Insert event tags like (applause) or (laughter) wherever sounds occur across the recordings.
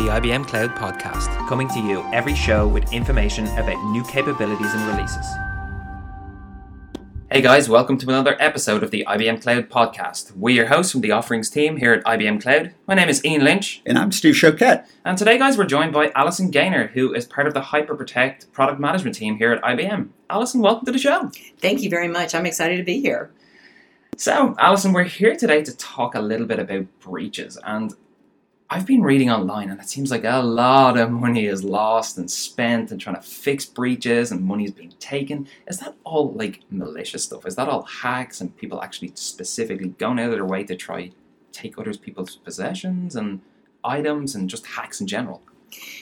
the IBM Cloud podcast, coming to you every show with information about new capabilities and releases. Hey guys, welcome to another episode of the IBM Cloud podcast. We're your hosts from the offerings team here at IBM Cloud. My name is Ian Lynch. And I'm Stu Choquette. And today, guys, we're joined by Alison Gaynor, who is part of the HyperProtect product management team here at IBM. Alison, welcome to the show. Thank you very much. I'm excited to be here. So, Alison, we're here today to talk a little bit about breaches. And I've been reading online, and it seems like a lot of money is lost and spent and trying to fix breaches, and money is being taken. Is that all like malicious stuff? Is that all hacks and people actually specifically going out of their way to try take other people's possessions and items and just hacks in general?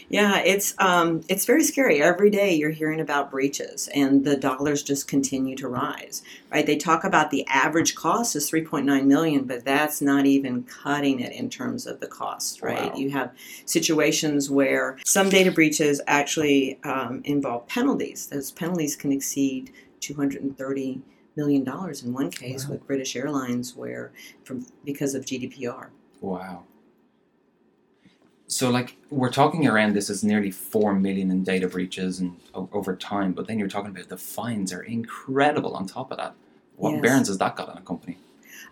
Yeah, it's um, it's very scary. Every day you're hearing about breaches, and the dollars just continue to rise. Right? They talk about the average cost is 3.9 million, but that's not even cutting it in terms of the cost. Right? Wow. You have situations where some data breaches actually um, involve penalties. Those penalties can exceed 230 million dollars in one case Wow. with British Airlines, where from because of GDPR. Wow. So, like, we're talking around this as nearly 4 million in data breaches and o- over time, but then you're talking about the fines are incredible on top of that. What Yes. bearings has that got on a company?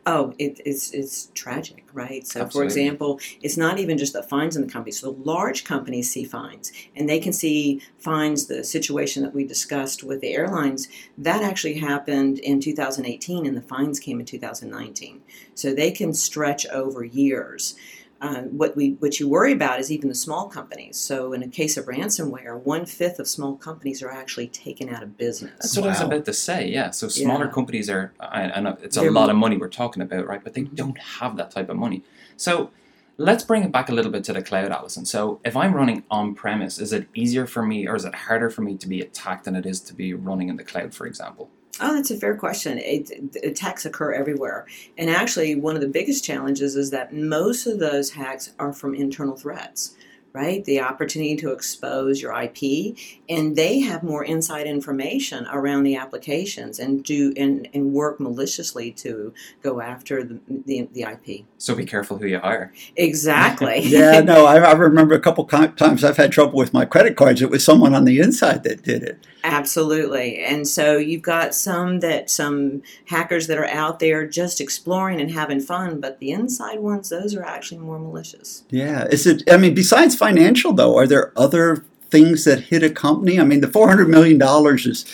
Oh, it, it's it's tragic, right? So, Absolutely. for example, it's not even just the fines in the company. So, large companies see fines, and they can see fines. The situation that we discussed with the airlines that actually happened in 2018, and the fines came in 2019. So they can stretch over years. Uh, what we what you worry about is even the small companies. So, in a case of ransomware, one fifth of small companies are actually taken out of business. That's what I was about to say, yeah. So, smaller Yeah. companies are, I, I it's a They're lot of money we're talking about, right? But they Mhm. don't have that type of money. So, let's bring it back a little bit to the cloud, Allison. So, if I'm running on premise, is it easier for me or is it harder for me to be attacked than it is to be running in the cloud, for example? Oh, that's a fair question. It, attacks occur everywhere. And actually, one of the biggest challenges is that most of those hacks are from internal threats, right? The opportunity to expose your IP, and they have more inside information around the applications and do and, and work maliciously to go after the, the, the IP. So, be careful who you hire. Exactly. (laughs) Yeah, no, I, I remember a couple times I've had trouble with my credit cards. It was someone on the inside that did it. Absolutely. And so you've got some that some hackers that are out there just exploring and having fun, but the inside ones, those are actually more malicious. Yeah, is it? I mean, besides financial though, are there other things that hit a company? I mean, the four hundred million dollars is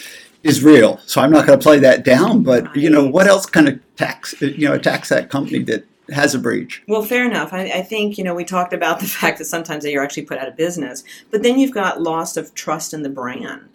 is real, so I'm not going to play that down. But you know, what else kind of tax you know attacks that company that has a breach? Well, fair enough. I, I think, you know, we talked about the (laughs) fact that sometimes they are actually put out of business, but then you've got loss of trust in the brand.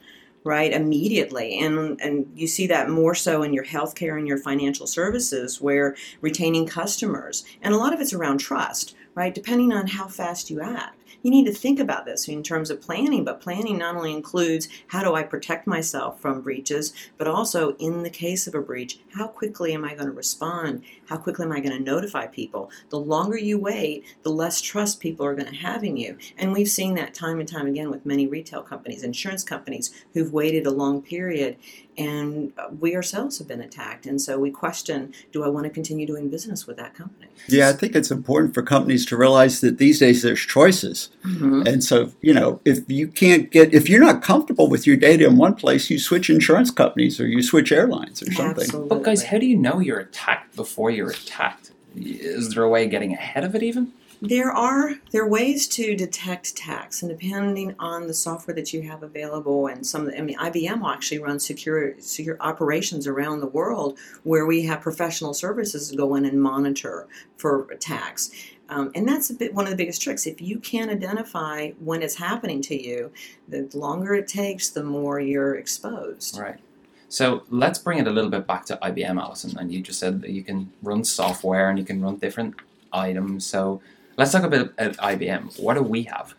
Right, immediately, and and you see that more so in your healthcare and your financial services, where retaining customers, and a lot of it's around trust, right? Depending on how fast you act, you need to think about this in terms of planning. But planning not only includes how do I protect myself from breaches, but also in the case of a breach, how quickly am I going to respond? How quickly am I going to notify people? The longer you wait, the less trust people are going to have in you. And we've seen that time and time again with many retail companies, insurance companies who've waited a long period, and uh, we ourselves have been attacked. And so we question do I want to continue doing business with that company? Yeah, I think it's important for companies to realize that these days there's choices. And so, you know, if you can't get, if you're not comfortable with your data in one place, you switch insurance companies or you switch airlines or something. Absolutely. But, guys, how do you know you're attacked before you're attacked? Is there a way of getting ahead of it, even? There are there are ways to detect attacks, and depending on the software that you have available, and some, I mean, IBM actually runs secure secure operations around the world where we have professional services go in and monitor for attacks. Um, and that's a bit one of the biggest tricks. If you can't identify when it's happening to you, the longer it takes, the more you're exposed. Right. So let's bring it a little bit back to IBM, Allison. And you just said that you can run software and you can run different items. So let's talk a bit about IBM. What do we have?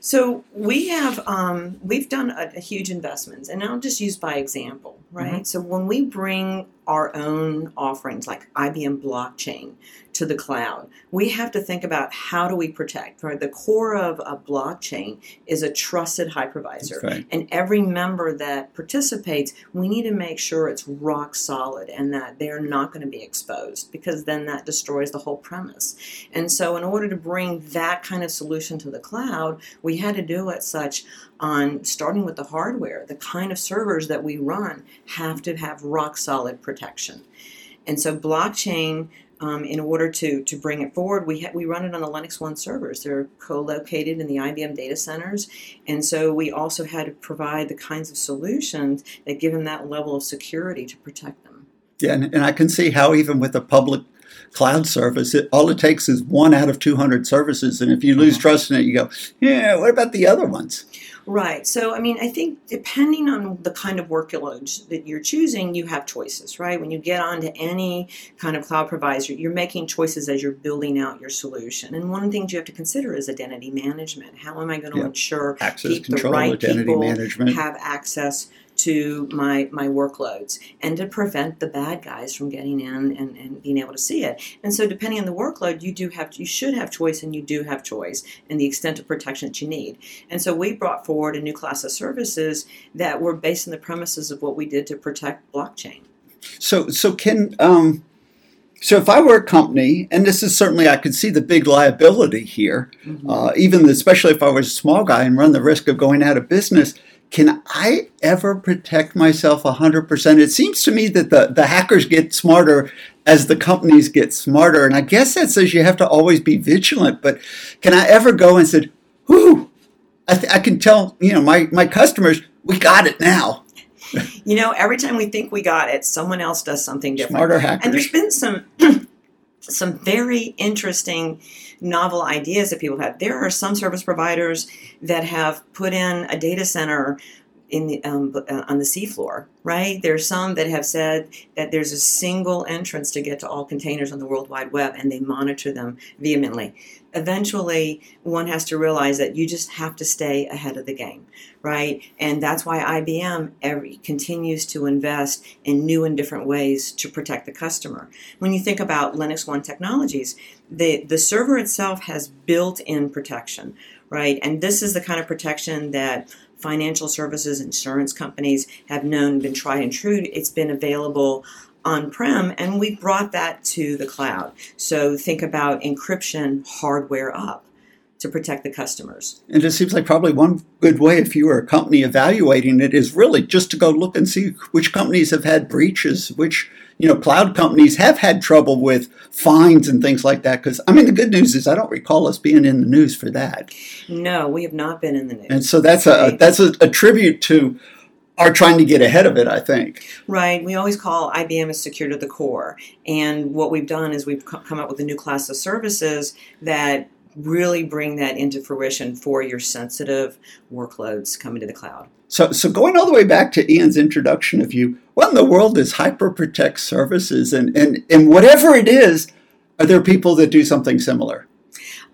So we have um, we've done a, a huge investments, and I'll just use by example, right? So when we bring our own offerings like IBM blockchain to the cloud, we have to think about how do we protect. Right? The core of a blockchain is a trusted hypervisor. Right. And every member that participates, we need to make sure it's rock solid and that they're not going to be exposed because then that destroys the whole premise. And so, in order to bring that kind of solution to the cloud, we had to do it such on starting with the hardware. The kind of servers that we run have to have rock solid protection. And so, blockchain um, in order to, to bring it forward, we, ha- we run it on the Linux One servers. They're co located in the IBM data centers. And so we also had to provide the kinds of solutions that give them that level of security to protect them. Yeah, and, and I can see how even with a public cloud service, it, all it takes is one out of 200 services. And if you lose trust in it, you go, yeah, what about the other ones? Right. So, I mean, I think depending on the kind of workload that you're choosing, you have choices, right? When you get onto any kind of cloud provider, you're making choices as you're building out your solution. And one of the things you have to consider is identity management. How am I going to Yeah. ensure Access keep the control, right identity people management. have access to my my workloads and to prevent the bad guys from getting in and, and being able to see it. And so depending on the workload, you do have you should have choice and you do have choice and the extent of protection that you need. And so we brought forward a new class of services that were based on the premises of what we did to protect blockchain. So, so can um, so if I were a company, and this is certainly I could see the big liability here, uh, even especially if I was a small guy and run the risk of going out of business. Can I ever protect myself 100%? It seems to me that the, the hackers get smarter as the companies get smarter. And I guess that says you have to always be vigilant. But can I ever go and say, whoo, I, th- I can tell, you know, my, my customers, we got it now. You know, every time we think we got it, someone else does something different. Smarter hackers. And there's been some (clears throat) some very interesting novel ideas that people have. There are some service providers that have put in a data center in the um, uh, on the seafloor, right? There's some that have said that there's a single entrance to get to all containers on the World Wide Web, and they monitor them vehemently. Eventually, one has to realize that you just have to stay ahead of the game, right? And that's why IBM every, continues to invest in new and different ways to protect the customer. When you think about Linux One technologies, the, the server itself has built in protection, right? And this is the kind of protection that financial services, insurance companies have known, been tried and true. It's been available on prem, and we brought that to the cloud. So think about encryption hardware up to protect the customers. And it seems like probably one good way, if you were a company evaluating it, is really just to go look and see which companies have had breaches, which you know cloud companies have had trouble with fines and things like that. Because I mean, the good news is I don't recall us being in the news for that, No, we have not been in the news. and so that's a Right. that's a, a tribute to our trying to get ahead of it. I think. Right. We always call IBM as secure to the core. And what we've done is we've come up with a new class of services that really bring that into fruition for your sensitive workloads coming to the cloud. So, so going all the way back to Ian's introduction of you, what in the world is HyperProtect Services, and and and whatever it is, are there people that do something similar?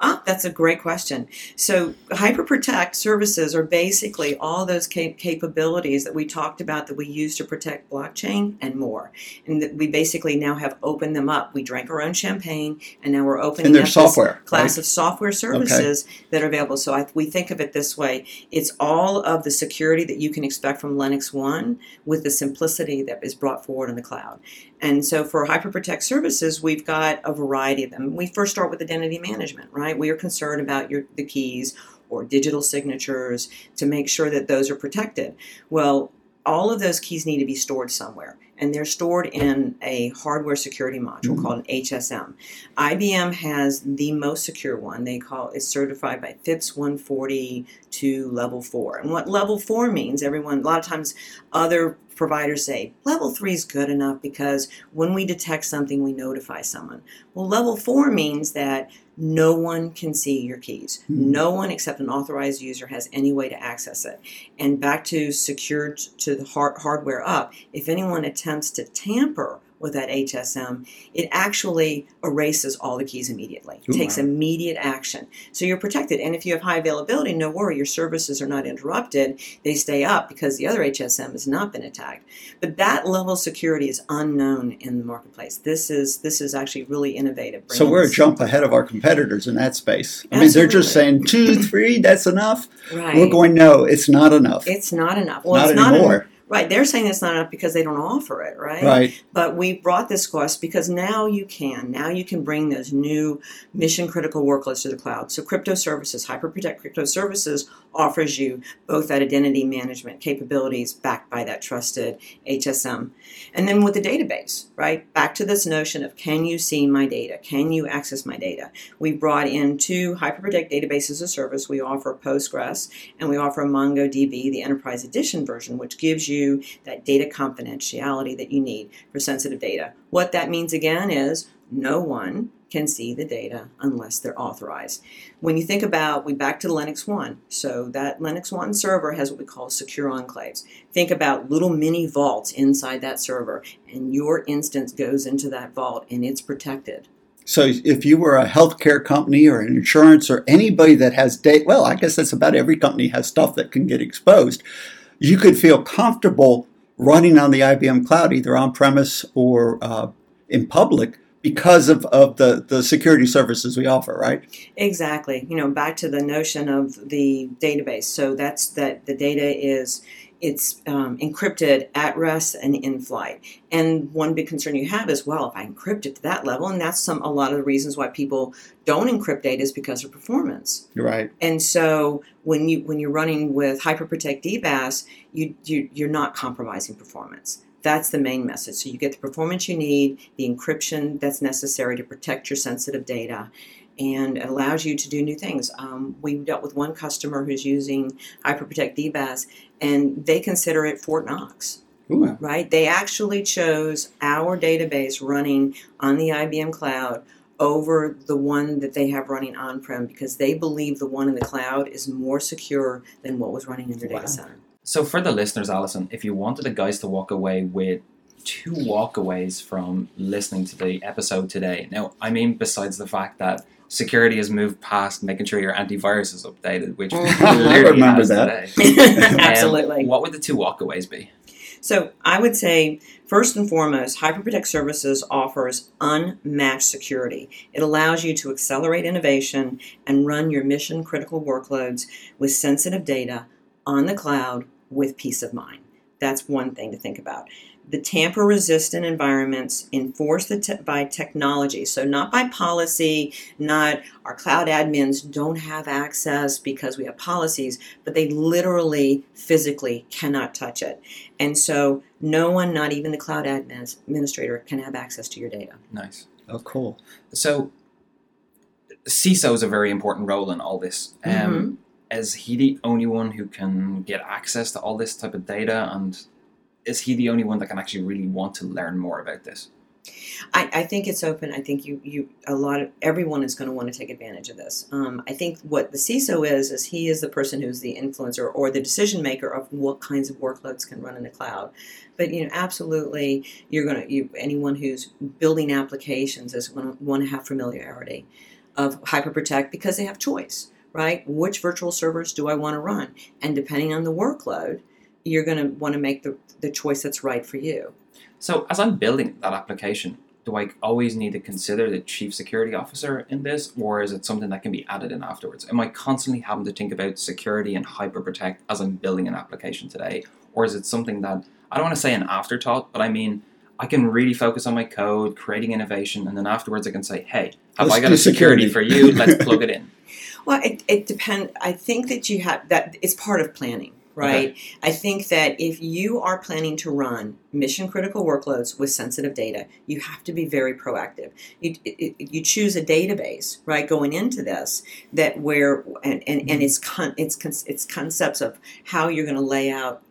Ah, that's a great question. So, HyperProtect services are basically all those cap- capabilities that we talked about that we use to protect blockchain and more. And that we basically now have opened them up. We drank our own champagne, and now we're opening up software, class right? of software services that are available. So, I, we think of it this way: it's all of the security that you can expect from Linux One, with the simplicity that is brought forward in the cloud. And so for HyperProtect services, we've got a variety of them. We first start with identity management, right? We are concerned about your the keys or digital signatures to make sure that those are protected. Well, all of those keys need to be stored somewhere, and they're stored in a hardware security module Mhm. called an HSM. IBM has the most secure one. They call it's certified by FIPS 140 to level four. And what level four means, everyone a lot of times other providers say level three is good enough because when we detect something, we notify someone. Well, level four means that no one can see your keys. Hmm. No one except an authorized user has any way to access it. And back to secured to the hard- hardware up, if anyone attempts to tamper with that HSM, it actually erases all the keys immediately. It Ooh, takes wow. immediate action. So you're protected. And if you have high availability, no worry, your services are not interrupted. They stay up because the other HSM has not been attacked. But that level of security is unknown in the marketplace. This is this is actually really innovative. So we're a jump ahead of our competitors in that space. I mean, they're just saying two, three, that's enough. right. We're going, no, it's not enough. It's not enough. Well, not it's not anymore. en- right. They're saying it's not enough because they don't offer it, right? right. But we brought this course because now you can. Now you can bring those new mission critical workloads to the cloud. So crypto services, HyperProtect Crypto Services offers you both that identity management capabilities backed by that trusted HSM. And then with the database, right? Back to this notion of can you see my data? Can you access my data? We brought in two HyperProtect databases as a service. We offer Postgres and we offer MongoDB, the Enterprise Edition version, which gives you that data confidentiality that you need for sensitive data. What that means again is no one can see the data unless they're authorized. When you think about, we back to Linux One. So that Linux One server has what we call secure enclaves. Think about little mini vaults inside that server, and your instance goes into that vault and it's protected. So if you were a healthcare company or an insurance or anybody that has data, well, I guess that's about every company has stuff that can get exposed. You could feel comfortable running on the IBM cloud, either on premise or uh, in public, because of, of the, the security services we offer, right? Exactly. You know, back to the notion of the database. So that's that the data is it's um, encrypted at rest and in flight. And one big concern you have is, well, if I encrypt it to that level, and that's some a lot of the reasons why people don't encrypt data is because of performance. Right. And so when you when you're running with HyperProtect DBaaS, you, you you're not compromising performance. That's the main message. So you get the performance you need, the encryption that's necessary to protect your sensitive data, and it allows you to do new things. Um, we dealt with one customer who's using HyperProtect DBaaS, and they consider it Fort Knox Ooh. right? They actually chose our database running on the IBM cloud over the one that they have running on prem because they believe the one in the cloud is more secure than what was running in their Wow. data center. So for the listeners, Allison, if you wanted the guys to walk away with two walkaways from listening to the episode today, now I mean besides the fact that security has moved past making sure your antivirus is updated, which (laughs) I clearly remember that. today. (laughs) Um, Absolutely. what would the two walkaways be? So I would say, first and foremost, HyperProtect Services offers unmatched security. It allows you to accelerate innovation and run your mission critical workloads with sensitive data on the cloud with peace of mind. That's one thing to think about. The tamper resistant environments enforced the te- by technology, so not by policy, not our cloud admins don't have access because we have policies, but they literally physically cannot touch it. And so no one, not even the cloud admin- administrator, can have access to your data. Nice. Oh, cool. So CISO is a very important role in all this. Um, Mhm. Is he the only one who can get access to all this type of data, and is he the only one that can actually really want to learn more about this? I, I think it's open. I think you, you a lot of everyone is going to want to take advantage of this. Um, I think what the CISO is is he is the person who's the influencer or the decision maker of what kinds of workloads can run in the cloud. But you know, absolutely, you're going to you anyone who's building applications is going to want to have familiarity of HyperProtect because they have choice, right? Which virtual servers do I want to run? And depending on the workload, you're going to want to make the the choice that's right for you. So as I'm building that application, do I always need to consider the chief security officer in this, or is it something that can be added in afterwards? Am I constantly having to think about security and hyper protect as I'm building an application today, or is it something that I don't want to say an afterthought, but I mean I can really focus on my code, creating innovation, and then afterwards I can say, "Hey, have Let's I got a security, security." for you? Let's plug it in." (laughs) Well, it, it depends. I think that you have that it's part of planning, right? I think that if you are planning to run mission critical workloads with sensitive data, you have to be very proactive. You, you choose a database, right, going into this that where and and, and it's con, it's con, it's concepts of how you're going to lay out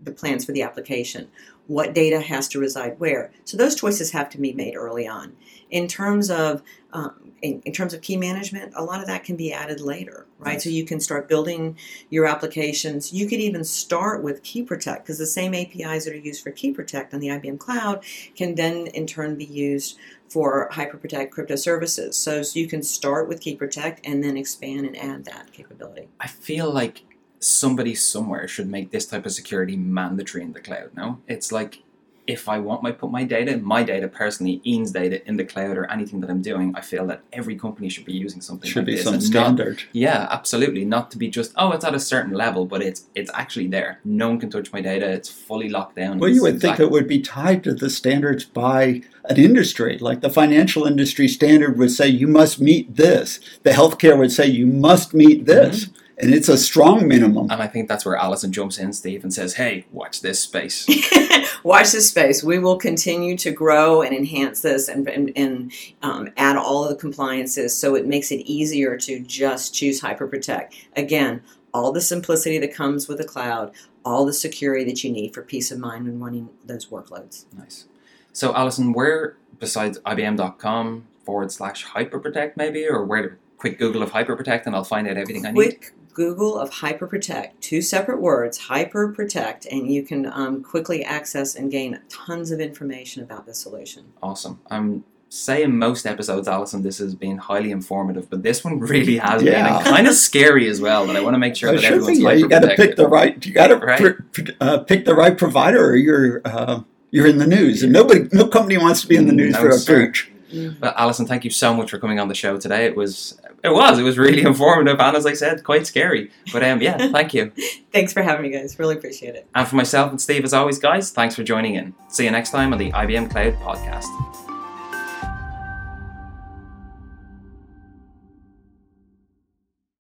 the plans for the application. What data has to reside where? So those choices have to be made early on. In terms of um, in, in, terms of key management, a lot of that can be added later, right? So you can start building your applications. You could even start with Key Protect because the same APIs that are used for Key Protect on the IBM Cloud can then in turn be used for HyperProtect crypto services. So, so you can start with Key Protect and then expand and add that capability. I feel like somebody somewhere should make this type of security mandatory in the cloud. No, it's like if I want my put my data, my data personally, Ian's data in the cloud or anything that I'm doing, I feel that every company should be using something. Should like be this some and standard. Not, yeah, absolutely. Not to be just oh, it's at a certain level, but it's it's actually there. No one can touch my data. It's fully locked down. Well, you would think it would be tied to the standards by an industry, like the financial industry standard would say you must meet this. The healthcare would say you must meet this. Mm-hmm and it's a strong minimum. And I think that's where Allison jumps in, Steve, and says, "Hey, watch this space. (laughs) watch this space. We will continue to grow and enhance this, and and, and um, add all of the compliances, so it makes it easier to just choose HyperProtect. Again, all the simplicity that comes with the cloud, all the security that you need for peace of mind when running those workloads. Nice. So, Allison, where besides IBM.com forward slash HyperProtect, maybe, or where? To quick Google of HyperProtect, and I'll find out everything I need. Google of HyperProtect, two separate words, HyperProtect, and you can um, quickly access and gain tons of information about the solution. Awesome. I'm saying most episodes, Allison, this has been highly informative, but this one (laughs) really has yeah. been and kind of scary as well. That I want to make sure well, that everyone's yeah, you got to pick the right. You got to right? pr- uh, pick the right provider, or you're uh, you're in the news, and nobody, no company wants to be in the news no, for a breach. Mm-hmm. Well, Alison, thank you so much for coming on the show today. It was it was. It was really (laughs) informative and, as I said, quite scary. But um, yeah, (laughs) thank you. thanks for having me, guys. Really appreciate it. And for myself and Steve, as always, guys, thanks for joining in. See you next time on the IBM Cloud Podcast.